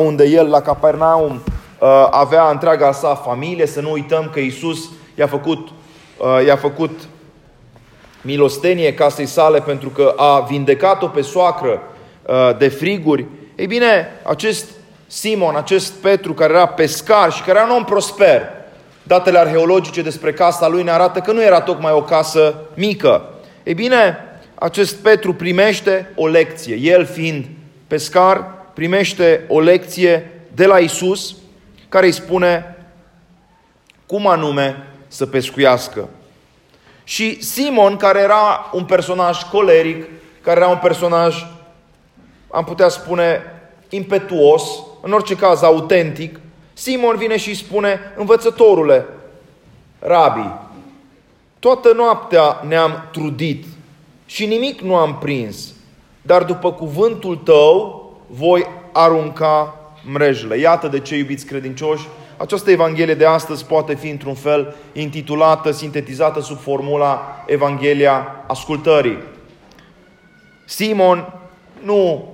unde el la Capernaum uh, avea întreaga sa familie, să nu uităm că Isus i-a făcut, uh, i-a făcut milostenie casei sale pentru că a vindecat-o pe soacră uh, de friguri. Ei bine, acest Simon, acest Petru care era pescar și care era un om prosper, datele arheologice despre casa lui ne arată că nu era tocmai o casă mică. Ei bine, acest Petru primește o lecție. El fiind pescar, primește o lecție de la Isus care îi spune cum anume să pescuiască. Și Simon, care era un personaj coleric, care era un personaj, am putea spune, impetuos, în orice caz autentic, Simon vine și îi spune, învățătorule, rabi, toată noaptea ne-am trudit și nimic nu am prins, dar după cuvântul tău voi arunca mrejele. Iată de ce, iubiți credincioși, această Evanghelie de astăzi poate fi într-un fel intitulată, sintetizată sub formula Evanghelia ascultării. Simon nu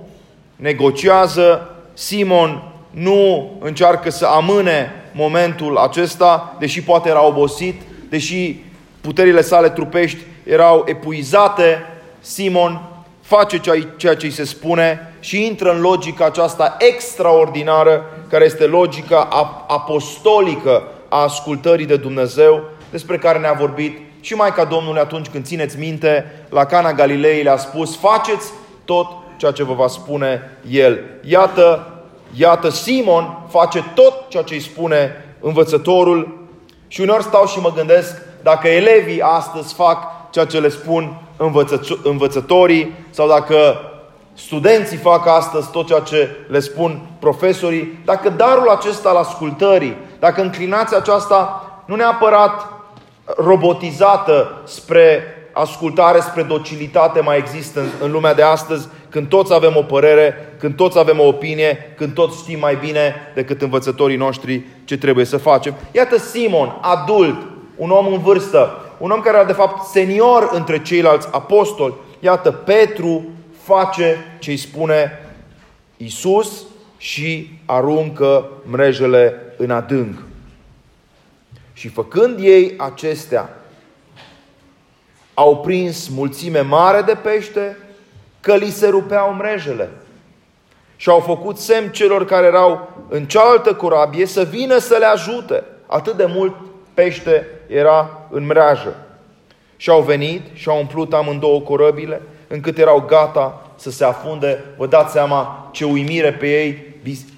negociază, Simon nu încearcă să amâne momentul acesta, deși poate era obosit, deși puterile sale trupești erau epuizate, Simon face ceea ce îi se spune și intră în logica aceasta extraordinară, care este logica apostolică a ascultării de Dumnezeu, despre care ne-a vorbit și mai ca Domnul atunci când țineți minte, la Cana Galilei le-a spus, faceți tot ceea ce vă va spune El. Iată, iată, Simon face tot ceea ce îi spune învățătorul și uneori stau și mă gândesc dacă elevii astăzi fac ceea ce le spun învățătorii sau dacă studenții fac astăzi tot ceea ce le spun profesorii, dacă darul acesta al ascultării, dacă înclinația aceasta nu neapărat robotizată spre ascultare, spre docilitate mai există în, în lumea de astăzi, când toți avem o părere, când toți avem o opinie, când toți știm mai bine decât învățătorii noștri ce trebuie să facem. Iată Simon, adult, un om în vârstă, un om care era de fapt senior între ceilalți apostoli. Iată, Petru face ce îi spune Isus și aruncă mrejele în adânc. Și făcând ei acestea, au prins mulțime mare de pește, că li se rupeau mrejele. Și au făcut semn celor care erau în cealaltă corabie să vină să le ajute. Atât de mult pește era în mreajă. Și au venit și au umplut amândouă corăbile, încât erau gata să se afunde. Vă dați seama ce uimire pe ei.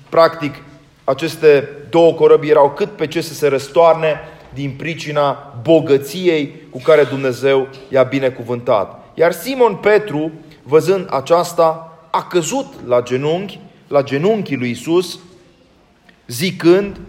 Practic, aceste două corăbii erau cât pe ce să se răstoarne din pricina bogăției cu care Dumnezeu i-a binecuvântat. Iar Simon Petru, văzând aceasta, a căzut la genunchi, la genunchii lui Isus, zicând,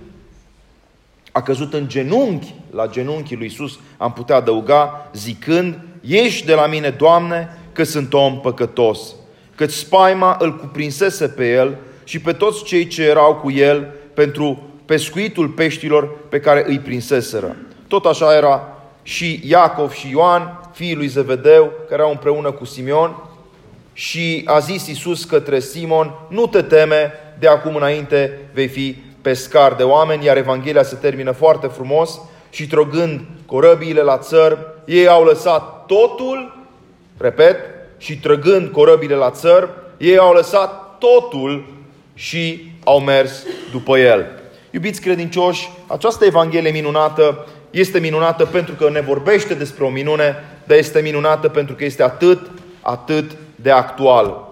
a căzut în genunchi, la genunchii lui Isus, am putea adăuga, zicând, ieși de la mine, Doamne, că sunt om păcătos. Căci spaima îl cuprinsese pe el și pe toți cei ce erau cu el pentru pescuitul peștilor pe care îi prinseseră. Tot așa era și Iacov și Ioan, fiii lui Zevedeu, care erau împreună cu Simeon, și a zis Iisus către Simon, nu te teme, de acum înainte vei fi pescar de oameni, iar Evanghelia se termină foarte frumos și trăgând corăbiile la țăr, ei au lăsat totul, repet, și trăgând corăbile la țăr, ei au lăsat totul și au mers după el. Iubiți credincioși, această Evanghelie minunată este minunată pentru că ne vorbește despre o minune, dar este minunată pentru că este atât, atât de actual.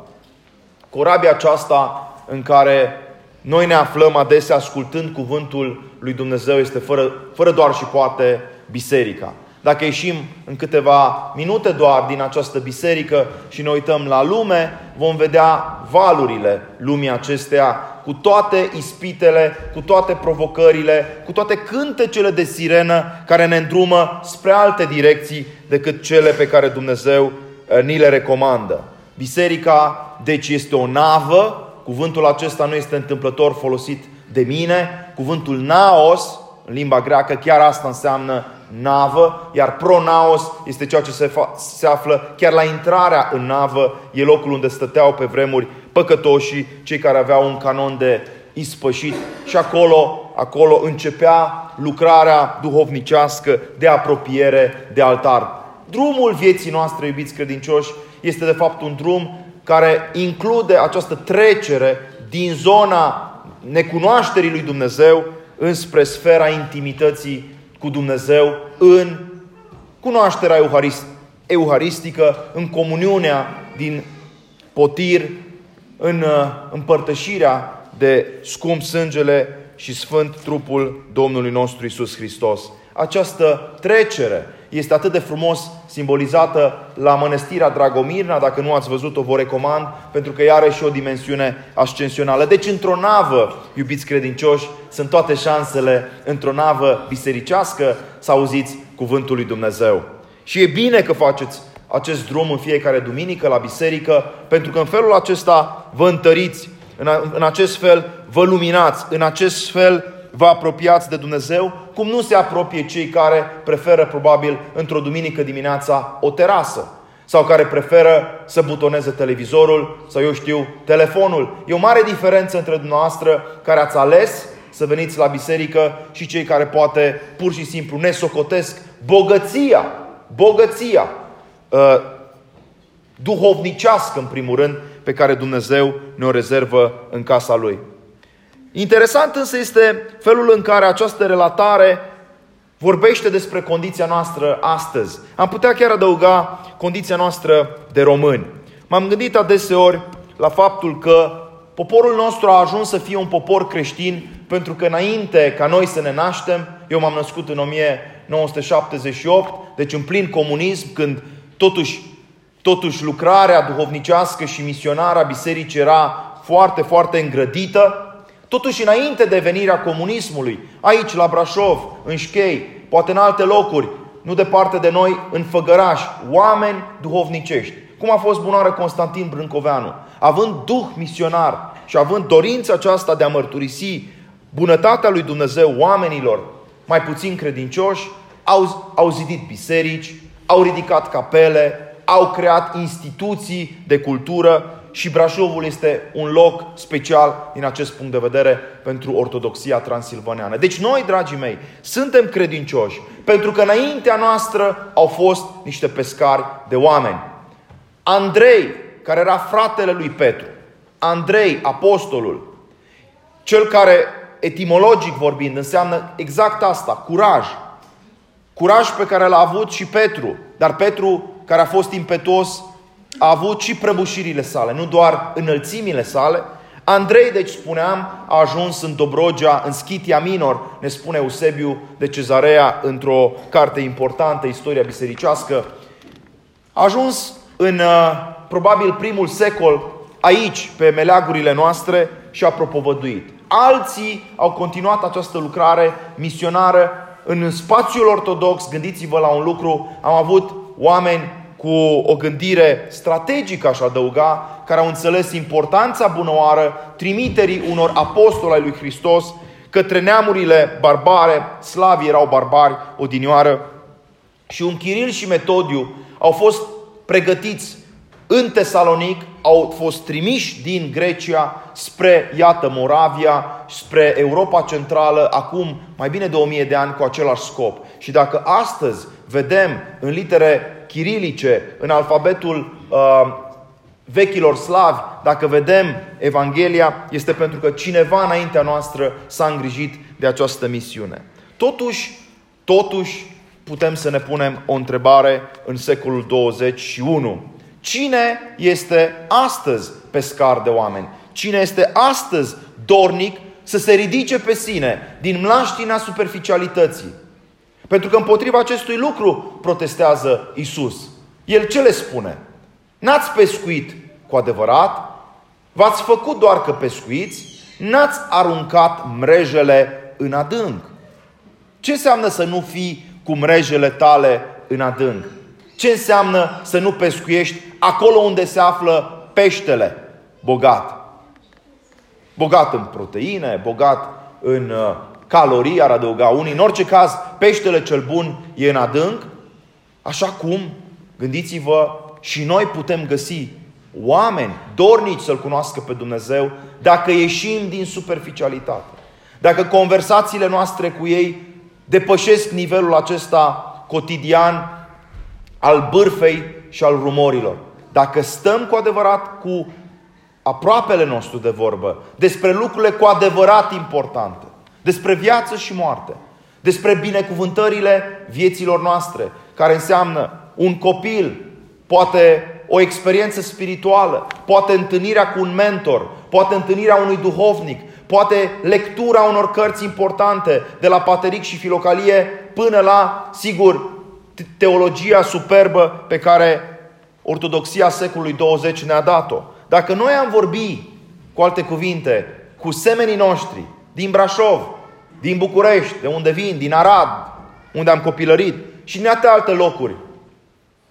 Corabia aceasta în care noi ne aflăm adesea ascultând cuvântul lui Dumnezeu este fără, fără doar și poate biserica. Dacă ieșim în câteva minute doar din această biserică și ne uităm la lume, vom vedea valurile lumii acesteia cu toate ispitele, cu toate provocările, cu toate cântecele de sirenă care ne îndrumă spre alte direcții decât cele pe care Dumnezeu eh, ni le recomandă. Biserica, deci, este o navă Cuvântul acesta nu este întâmplător folosit de mine. Cuvântul naos, în limba greacă, chiar asta înseamnă navă, iar pronaos este ceea ce se, se află chiar la intrarea în navă, e locul unde stăteau pe vremuri păcătoșii, cei care aveau un canon de ispășit și acolo, acolo începea lucrarea duhovnicească de apropiere de altar. Drumul vieții noastre, iubiți credincioși, este de fapt un drum care include această trecere din zona necunoașterii lui Dumnezeu înspre sfera intimității cu Dumnezeu în cunoașterea euharist, euharistică, în comuniunea din potir, în uh, împărtășirea de scump sângele și sfânt trupul Domnului nostru Isus Hristos. Această trecere este atât de frumos simbolizată la mănăstirea Dragomirna, dacă nu ați văzut-o, vă recomand, pentru că ea are și o dimensiune ascensională. Deci, într-o navă, iubiți credincioși, sunt toate șansele, într-o navă bisericească, să auziți cuvântul lui Dumnezeu. Și e bine că faceți acest drum în fiecare duminică la biserică, pentru că în felul acesta vă întăriți, în acest fel vă luminați, în acest fel vă apropiați de Dumnezeu, cum nu se apropie cei care preferă probabil într-o duminică dimineața o terasă sau care preferă să butoneze televizorul sau eu știu, telefonul. E o mare diferență între dumneavoastră care ați ales să veniți la biserică și cei care poate pur și simplu ne socotesc bogăția, bogăția uh, duhovnicească în primul rând pe care Dumnezeu ne-o rezervă în casa Lui. Interesant însă este felul în care această relatare vorbește despre condiția noastră astăzi. Am putea chiar adăuga condiția noastră de români. M-am gândit adeseori la faptul că poporul nostru a ajuns să fie un popor creștin pentru că înainte ca noi să ne naștem, eu m-am născut în 1978, deci în plin comunism, când totuși, totuși lucrarea duhovnicească și misionară a bisericii era foarte, foarte îngrădită, Totuși, înainte de venirea comunismului, aici, la Brașov, în Șchei, poate în alte locuri, nu departe de noi, în Făgăraș, oameni duhovnicești. Cum a fost bunoară Constantin Brâncoveanu, având duh misionar și având dorința aceasta de a mărturisi bunătatea lui Dumnezeu oamenilor mai puțin credincioși, au, au zidit biserici, au ridicat capele, au creat instituții de cultură și Brașovul este un loc special din acest punct de vedere pentru ortodoxia transilvaneană. Deci noi, dragii mei, suntem credincioși pentru că înaintea noastră au fost niște pescari de oameni. Andrei, care era fratele lui Petru, Andrei, apostolul, cel care, etimologic vorbind, înseamnă exact asta, curaj. Curaj pe care l-a avut și Petru, dar Petru, care a fost impetuos, a avut și prăbușirile sale, nu doar înălțimile sale. Andrei, deci spuneam, a ajuns în Dobrogea, în Schitia Minor, ne spune Eusebiu de Cezarea într-o carte importantă, Istoria bisericească. A ajuns în uh, probabil primul secol aici, pe meleagurile noastre și a propovăduit. Alții au continuat această lucrare misionară în spațiul ortodox. Gândiți-vă la un lucru, am avut oameni cu o gândire strategică, aș adăuga, care au înțeles importanța bunăoară trimiterii unor apostoli ai lui Hristos către neamurile barbare, slavii erau barbari odinioară, și un Chiril și Metodiu au fost pregătiți în Tesalonic, au fost trimiși din Grecia spre, iată, Moravia, spre Europa Centrală, acum mai bine de o mie de ani cu același scop. Și dacă astăzi vedem în litere chirilice, în alfabetul uh, vechilor slavi, dacă vedem Evanghelia, este pentru că cineva înaintea noastră s-a îngrijit de această misiune. Totuși, totuși, putem să ne punem o întrebare în secolul 21. Cine este astăzi pescar de oameni? Cine este astăzi dornic să se ridice pe sine din mlaștina superficialității? Pentru că împotriva acestui lucru protestează Isus. El ce le spune? N-ați pescuit cu adevărat, v-ați făcut doar că pescuiți, n-ați aruncat mrejele în adânc. Ce înseamnă să nu fii cu mrejele tale în adânc? Ce înseamnă să nu pescuiești acolo unde se află peștele bogat? Bogat în proteine, bogat în uh, calorii, ar adăuga unii. În orice caz, peștele cel bun e în adânc, așa cum, gândiți-vă, și noi putem găsi oameni dornici să-L cunoască pe Dumnezeu dacă ieșim din superficialitate. Dacă conversațiile noastre cu ei depășesc nivelul acesta cotidian al bârfei și al rumorilor. Dacă stăm cu adevărat cu aproapele nostru de vorbă despre lucrurile cu adevărat importante, despre viață și moarte, despre binecuvântările vieților noastre, care înseamnă un copil, poate o experiență spirituală, poate întâlnirea cu un mentor, poate întâlnirea unui duhovnic, poate lectura unor cărți importante, de la Pateric și Filocalie până la, sigur, teologia superbă pe care ortodoxia secolului 20 ne-a dat-o. Dacă noi am vorbi, cu alte cuvinte, cu semenii noștri din Brașov, din București, de unde vin, din Arad, unde am copilărit și din alte locuri,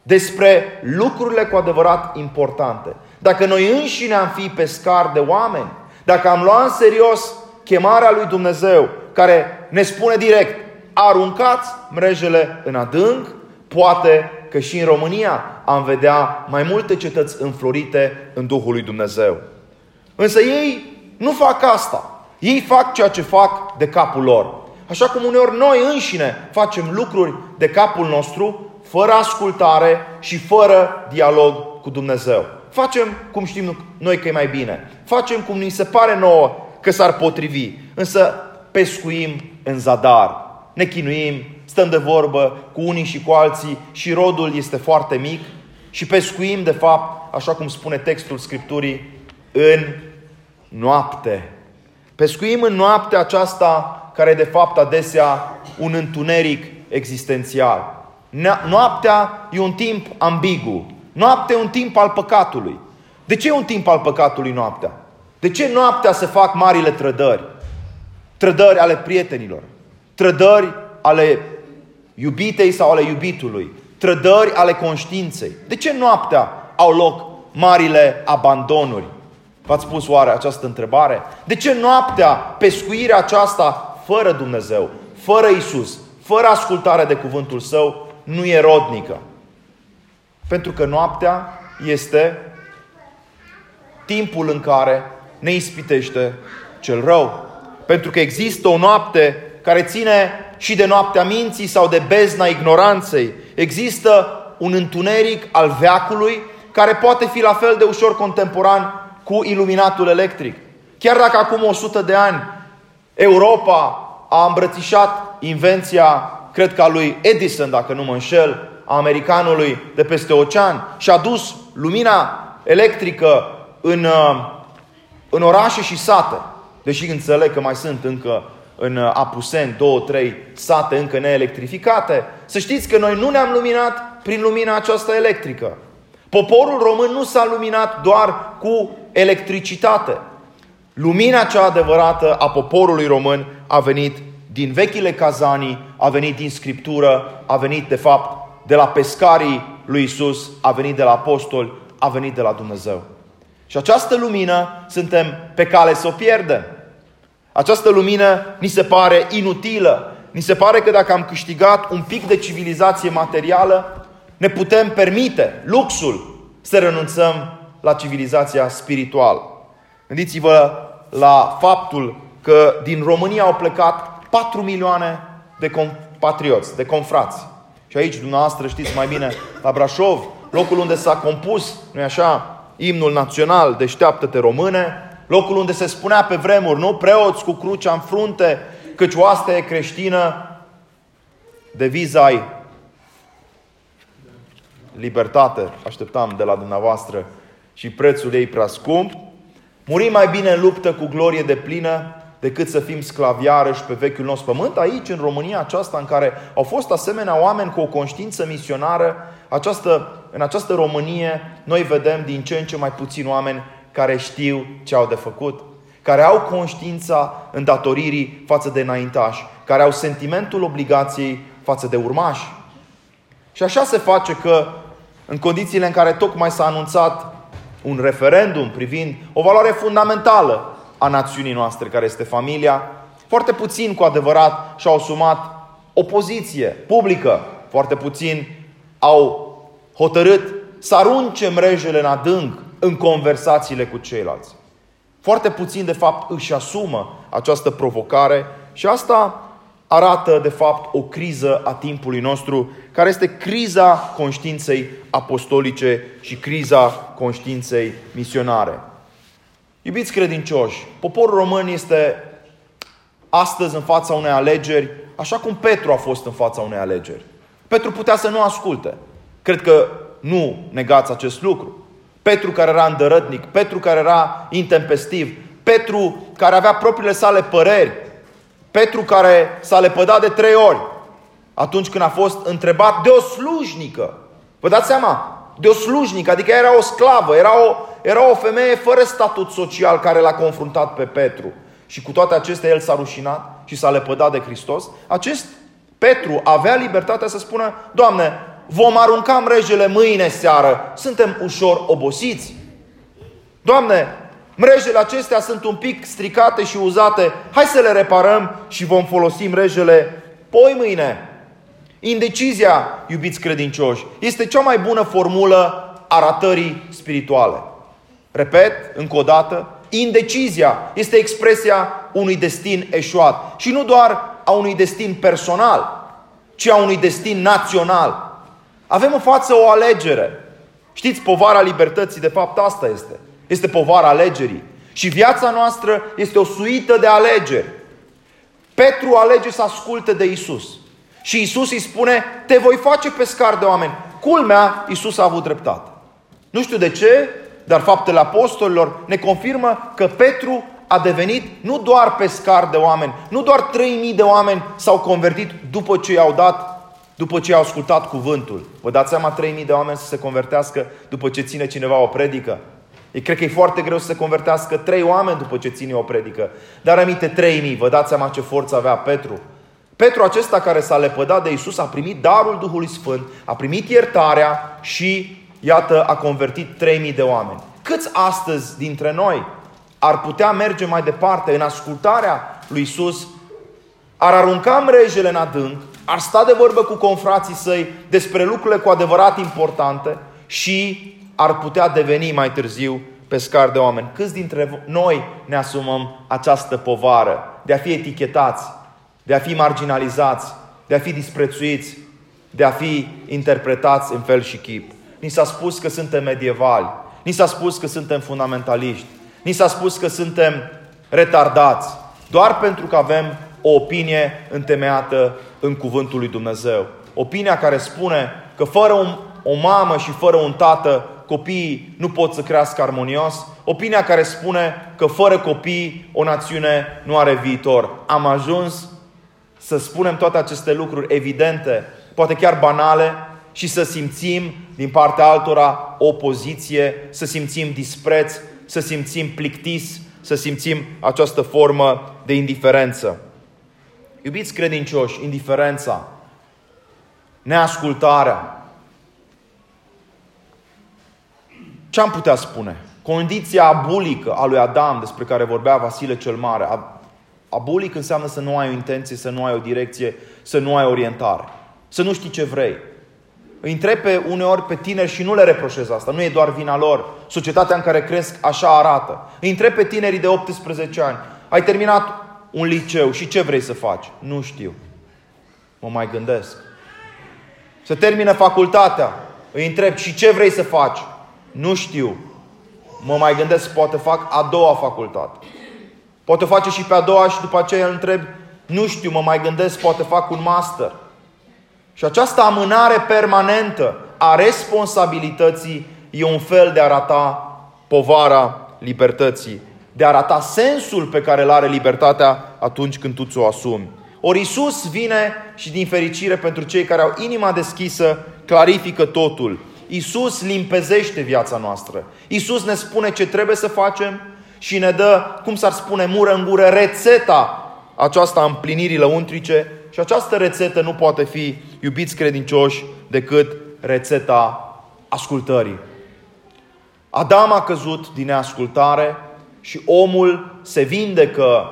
despre lucrurile cu adevărat importante. Dacă noi înșine am fi pescari de oameni, dacă am luat în serios chemarea lui Dumnezeu, care ne spune direct, aruncați mrejele în adânc, poate că și în România am vedea mai multe cetăți înflorite în Duhul lui Dumnezeu. Însă ei nu fac asta. Ei fac ceea ce fac de capul lor. Așa cum uneori noi înșine facem lucruri de capul nostru, fără ascultare și fără dialog cu Dumnezeu. Facem cum știm noi că e mai bine. Facem cum ni se pare nouă că s-ar potrivi. Însă pescuim în zadar. Ne chinuim, stăm de vorbă cu unii și cu alții și rodul este foarte mic și pescuim, de fapt, așa cum spune textul Scripturii, în noapte. Pescuim în noaptea aceasta care de fapt adesea un întuneric existențial. Noaptea e un timp ambigu. Noaptea e un timp al păcatului. De ce e un timp al păcatului noaptea? De ce noaptea se fac marile trădări? Trădări ale prietenilor, trădări ale iubitei sau ale iubitului, trădări ale conștiinței. De ce noaptea au loc marile abandonuri? V-ați pus oare această întrebare? De ce noaptea, pescuirea aceasta fără Dumnezeu, fără Isus, fără ascultare de cuvântul Său, nu e rodnică? Pentru că noaptea este timpul în care ne ispitește cel rău. Pentru că există o noapte care ține și de noaptea minții sau de bezna ignoranței. Există un întuneric al veacului care poate fi la fel de ușor contemporan cu iluminatul electric. Chiar dacă acum 100 de ani Europa a îmbrățișat invenția, cred că a lui Edison, dacă nu mă înșel, a americanului de peste ocean și a dus lumina electrică în, uh, în orașe și sate. Deși înțeleg că mai sunt încă în uh, Apuseni, două, trei sate încă neelectrificate, să știți că noi nu ne-am luminat prin lumina aceasta electrică. Poporul român nu s-a luminat doar cu electricitate. Lumina cea adevărată a poporului român a venit din vechile cazanii, a venit din Scriptură, a venit de fapt de la pescarii lui Isus, a venit de la apostoli, a venit de la Dumnezeu. Și această lumină suntem pe cale să o pierdem. Această lumină ni se pare inutilă. Ni se pare că dacă am câștigat un pic de civilizație materială, ne putem permite luxul să renunțăm la civilizația spirituală. Gândiți-vă la faptul că din România au plecat 4 milioane de compatrioți, de confrați. Și aici, dumneavoastră, știți mai bine, la Brașov, locul unde s-a compus, nu așa, imnul național, deșteaptă-te române, locul unde se spunea pe vremuri, nu? Preoți cu crucea în frunte, căci oastea e creștină, deviza ai libertate, așteptam de la dumneavoastră, și prețul ei prea scump. Murim mai bine în luptă cu glorie de plină decât să fim sclaviarăși pe vechiul nostru pământ, aici, în România aceasta, în care au fost asemenea oameni cu o conștiință misionară, această, în această Românie, noi vedem din ce în ce mai puțini oameni care știu ce au de făcut, care au conștiința îndatoririi față de înaintași, care au sentimentul obligației față de urmași. Și așa se face că, în condițiile în care tocmai s-a anunțat un referendum privind o valoare fundamentală a națiunii noastre, care este familia, foarte puțin cu adevărat și-au asumat o poziție publică, foarte puțin au hotărât să arunce mrejele în adânc în conversațiile cu ceilalți. Foarte puțin, de fapt, își asumă această provocare și asta arată, de fapt, o criză a timpului nostru, care este criza conștiinței apostolice și criza conștiinței misionare. Iubiți credincioși, poporul român este astăzi în fața unei alegeri, așa cum Petru a fost în fața unei alegeri. Petru putea să nu asculte. Cred că nu negați acest lucru. Petru care era îndărătnic, Petru care era intempestiv, Petru care avea propriile sale păreri, Petru care s-a lepădat de trei ori atunci când a fost întrebat de o slujnică. Vă dați seama? De o slujnică, adică era o sclavă, era o, era o femeie fără statut social care l-a confruntat pe Petru. Și cu toate acestea el s-a rușinat și s-a lepădat de Hristos. Acest Petru avea libertatea să spună, Doamne, vom arunca mrejele mâine seară, suntem ușor obosiți. Doamne, mrejele acestea sunt un pic stricate și uzate, hai să le reparăm și vom folosi mrejele poi mâine. Indecizia, iubiți credincioși, este cea mai bună formulă a ratării spirituale. Repet, încă o dată, indecizia este expresia unui destin eșuat. Și nu doar a unui destin personal, ci a unui destin național. Avem în față o alegere. Știți, povara libertății, de fapt, asta este. Este povara alegerii. Și viața noastră este o suită de alegeri. Petru alege să asculte de Isus. Și Isus îi spune, te voi face pescar de oameni. Culmea, Isus a avut dreptate. Nu știu de ce, dar faptele apostolilor ne confirmă că Petru a devenit nu doar pescar de oameni, nu doar 3000 de oameni s-au convertit după ce i-au dat după ce au ascultat cuvântul. Vă dați seama 3000 de oameni să se convertească după ce ține cineva o predică? Eu cred că e foarte greu să se convertească trei oameni după ce ține o predică. Dar aminte 3000, vă dați seama ce forță avea Petru. Petru acesta care s-a lepădat de Isus a primit darul Duhului Sfânt, a primit iertarea și, iată, a convertit 3000 de oameni. Câți astăzi dintre noi ar putea merge mai departe în ascultarea lui Isus, ar arunca mrejele în adânc, ar sta de vorbă cu confrații săi despre lucrurile cu adevărat importante și ar putea deveni mai târziu pescar de oameni. Câți dintre noi ne asumăm această povară de a fi etichetați, de a fi marginalizați, de a fi disprețuiți, de a fi interpretați în fel și chip? Ni s-a spus că suntem medievali, ni s-a spus că suntem fundamentaliști, ni s-a spus că suntem retardați, doar pentru că avem o opinie întemeiată în cuvântul lui Dumnezeu. Opinia care spune că fără un, o mamă și fără un tată, copiii nu pot să crească armonios. Opinia care spune că fără copii o națiune nu are viitor. Am ajuns să spunem toate aceste lucruri evidente, poate chiar banale, și să simțim din partea altora opoziție, să simțim dispreț, să simțim plictis, să simțim această formă de indiferență. Iubiți credincioși, indiferența, neascultarea. Ce am putea spune? Condiția abulică a lui Adam, despre care vorbea Vasile cel Mare. Abulic înseamnă să nu ai o intenție, să nu ai o direcție, să nu ai orientare. Să nu știi ce vrei. Îi întreb pe uneori pe tineri și nu le reproșez asta. Nu e doar vina lor. Societatea în care cresc așa arată. Îi întreb pe tinerii de 18 ani. Ai terminat un liceu și ce vrei să faci? Nu știu. Mă mai gândesc. Să termină facultatea. Îi întreb și ce vrei să faci? Nu știu. Mă mai gândesc, poate fac a doua facultate. Poate face și pe a doua și după aceea îl întreb, nu știu, mă mai gândesc, poate fac un master. Și această amânare permanentă a responsabilității e un fel de a rata povara libertății de a arata sensul pe care îl are libertatea atunci când tu ți-o asumi. Ori Isus vine și din fericire pentru cei care au inima deschisă, clarifică totul. Isus limpezește viața noastră. Isus ne spune ce trebuie să facem și ne dă, cum s-ar spune, mură în gură, rețeta aceasta a împlinirii lăuntrice și această rețetă nu poate fi, iubiți credincioși, decât rețeta ascultării. Adam a căzut din neascultare, și omul se vindecă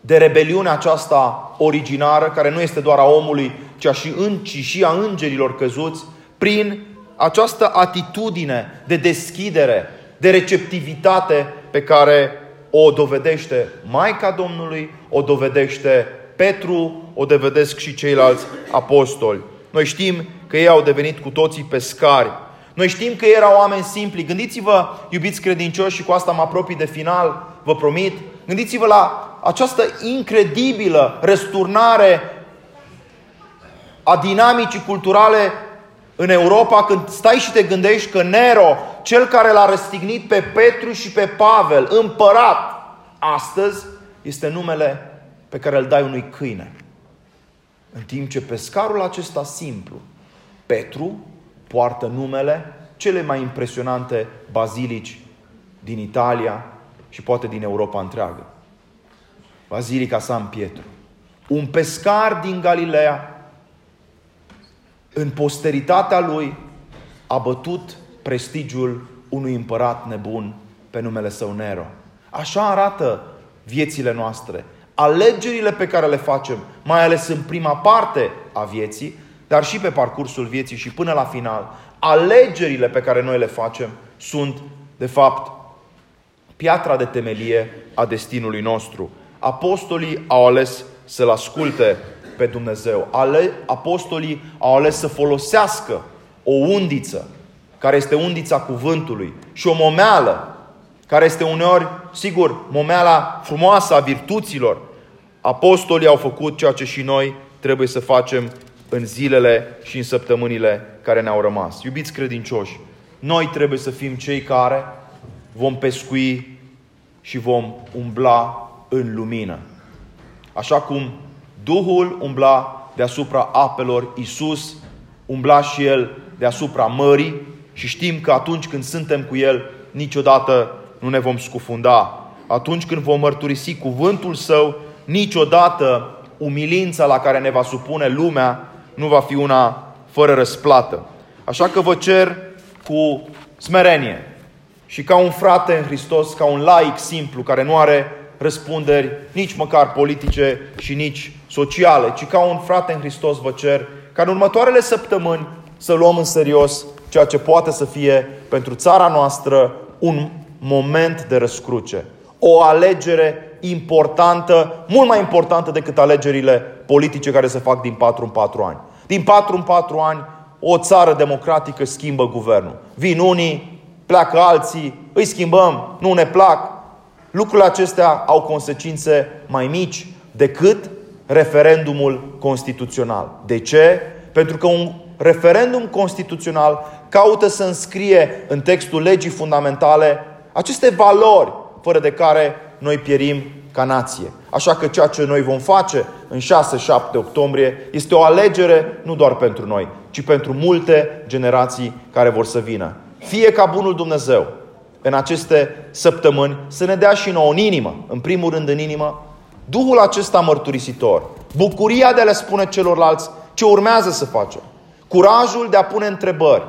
de rebeliunea aceasta originară, care nu este doar a omului, ci, și, în, ci și a îngerilor căzuți, prin această atitudine de deschidere, de receptivitate pe care o dovedește Maica Domnului, o dovedește Petru, o dovedesc și ceilalți apostoli. Noi știm că ei au devenit cu toții pescari. Noi știm că erau oameni simpli. Gândiți-vă, iubiți credincioși, și cu asta mă apropii de final, vă promit, gândiți-vă la această incredibilă răsturnare a dinamicii culturale în Europa când stai și te gândești că Nero, cel care l-a răstignit pe Petru și pe Pavel, împărat, astăzi este numele pe care îl dai unui câine. În timp ce pescarul acesta simplu, Petru, poartă numele cele mai impresionante bazilici din Italia și poate din Europa întreagă. Bazilica San Pietro. Un pescar din Galileea, în posteritatea lui, a bătut prestigiul unui împărat nebun pe numele său Nero. Așa arată viețile noastre. Alegerile pe care le facem, mai ales în prima parte a vieții, dar și pe parcursul vieții și până la final, alegerile pe care noi le facem sunt, de fapt, piatra de temelie a destinului nostru. Apostolii au ales să-L asculte pe Dumnezeu. Ale, apostolii au ales să folosească o undiță, care este undița cuvântului, și o momeală, care este uneori, sigur, momeala frumoasă a virtuților. Apostolii au făcut ceea ce și noi trebuie să facem în zilele și în săptămânile care ne-au rămas. Iubiți credincioși, noi trebuie să fim cei care vom pescui și vom umbla în lumină. Așa cum Duhul umbla deasupra apelor, Isus umbla și El deasupra mării și știm că atunci când suntem cu El, niciodată nu ne vom scufunda. Atunci când vom mărturisi cuvântul Său, niciodată umilința la care ne va supune lumea nu va fi una fără răsplată. Așa că vă cer cu smerenie și ca un frate în Hristos, ca un laic simplu care nu are răspunderi nici măcar politice și nici sociale, ci ca un frate în Hristos vă cer ca în următoarele săptămâni să luăm în serios ceea ce poate să fie pentru țara noastră un moment de răscruce. O alegere importantă, mult mai importantă decât alegerile politice care se fac din 4 în 4 ani. Din 4 în 4 ani, o țară democratică schimbă guvernul. Vin unii, pleacă alții, îi schimbăm, nu ne plac. Lucrurile acestea au consecințe mai mici decât referendumul constituțional. De ce? Pentru că un referendum constituțional caută să înscrie în textul legii fundamentale aceste valori fără de care noi pierim ca nație. Așa că ceea ce noi vom face în 6-7 octombrie este o alegere nu doar pentru noi, ci pentru multe generații care vor să vină. Fie ca bunul Dumnezeu în aceste săptămâni să ne dea și nouă în inimă, în primul rând în inimă, Duhul acesta mărturisitor, bucuria de a le spune celorlalți ce urmează să facem, curajul de a pune întrebări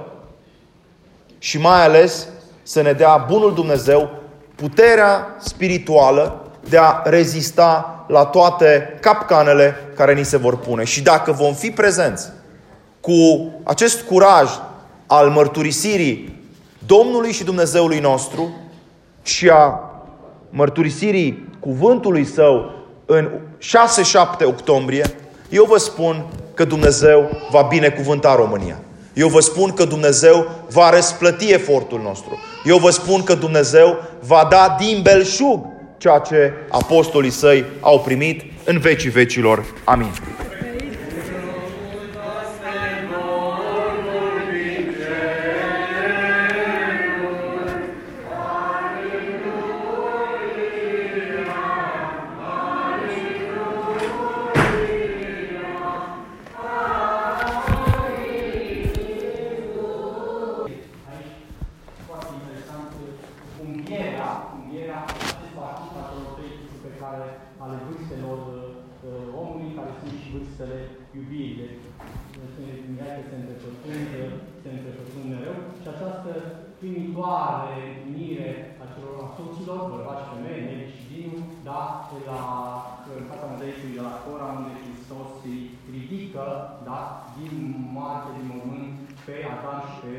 și mai ales să ne dea bunul Dumnezeu puterea spirituală de a rezista la toate capcanele care ni se vor pune. Și dacă vom fi prezenți cu acest curaj al mărturisirii Domnului și Dumnezeului nostru și a mărturisirii cuvântului Său în 6-7 octombrie, eu vă spun că Dumnezeu va binecuvânta România. Eu vă spun că Dumnezeu va răsplăti efortul nostru. Eu vă spun că Dumnezeu va da din belșug ceea ce apostolii săi au primit în vecii vecilor. Amin.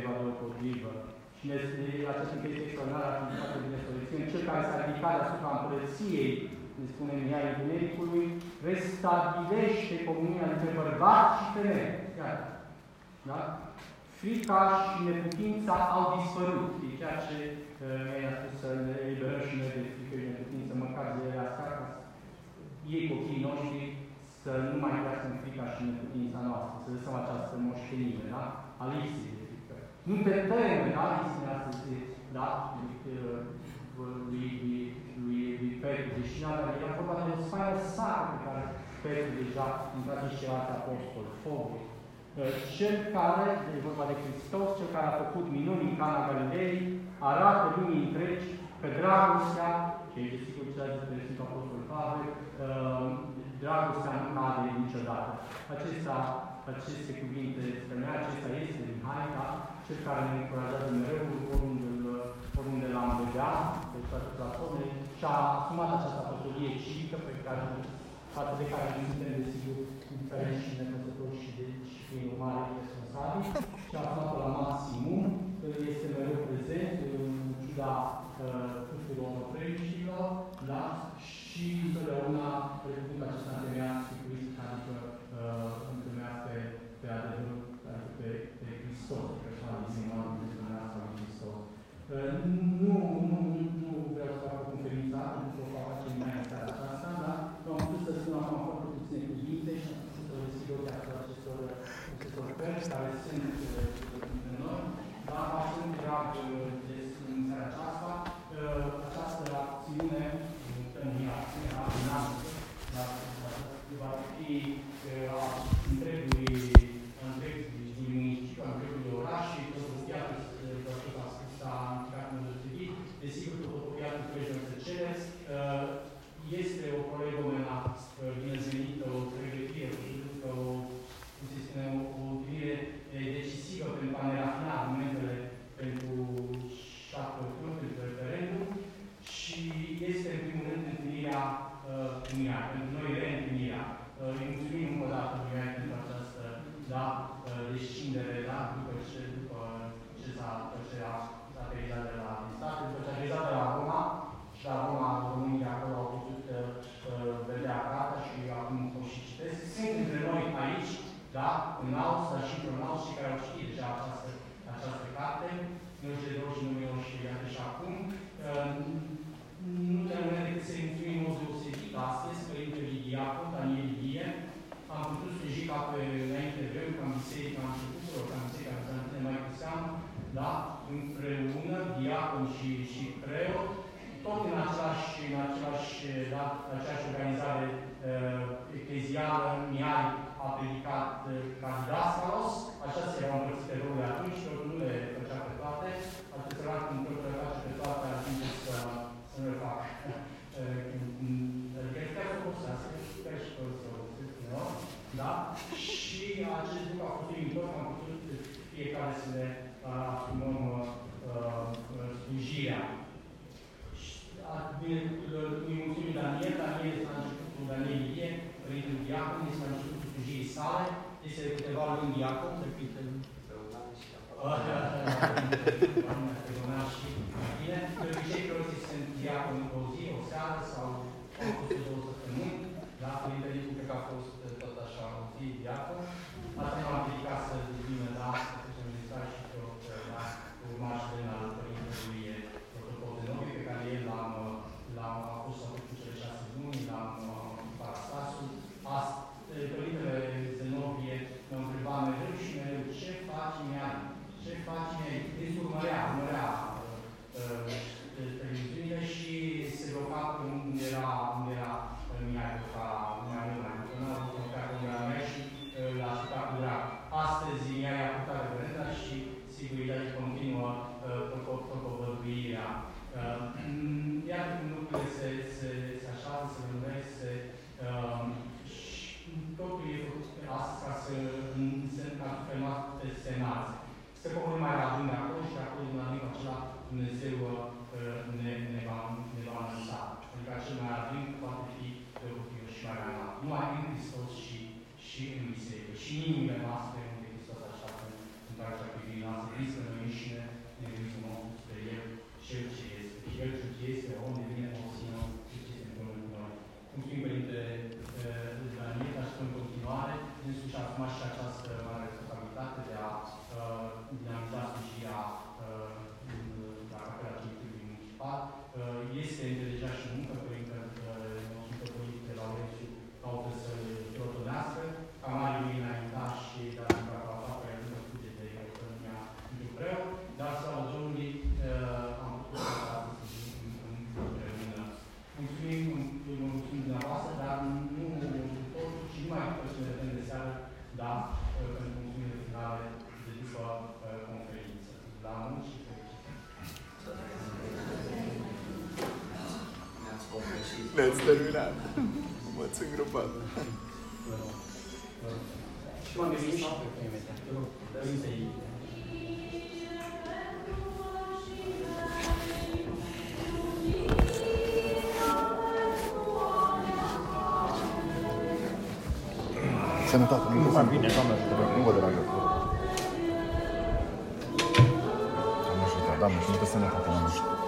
împotriva, nu împotrivă. Și ne, această chestie extraordinară a fost foarte bine soluție. Cel care s-a ridicat asupra împărăției, ne spune în ea Evneicului, restabilește comunia între bărbat și femeie. Iată. Da? Frica și neputința au dispărut. E ceea ce uh, mi-a spus să ne eliberăm și noi de frică și neputință, măcar de la scară, ei copiii noștri să nu mai crească în frica și neputința noastră, să lăsăm această moștenire, da? A nu te întrebi, Inventările analizele astea se da, lui, lui, lui, lui Petru. Deci era vorba de o sferă sacră pe care Petru deja intra și ceilalți apostoli, Fogul. Cel care, e vorba de Hristos, cel care a făcut minuni în Cana Galilei, arată lumii întregi pe dragostea, ce este sigur ce a zis pe Sfântul Apostol Pavel, uh, dragostea nu cade niciodată. Acesta, aceste cuvinte, pentru acesta este din Haica, cel care ne încurajează mereu, oriunde, oriunde l-am vedea, pe toate platformele, și a asumat această apostoliie civică pe care, față de care ne suntem, desigur, indiferenți și necăsători și de și prin mare responsabil. și a asumat la maximum, este mereu prezent, în ciuda uh, tuturor opreșilor, da? Și întotdeauna Republica acesta întemeia Sfântul adică uh, întemeiat pe, pe adevărul, adică pe, pe Hristos, pe Señor. da lasciarci organizzare eh, ecclesiale ați terminat. M-ați îngropat. M-am gândit și... Sănătate, nu mă bine, doamne ajută. Nu vă dragă. Doamne da, ajută, doamne ajută, sănătate, doamne ajută.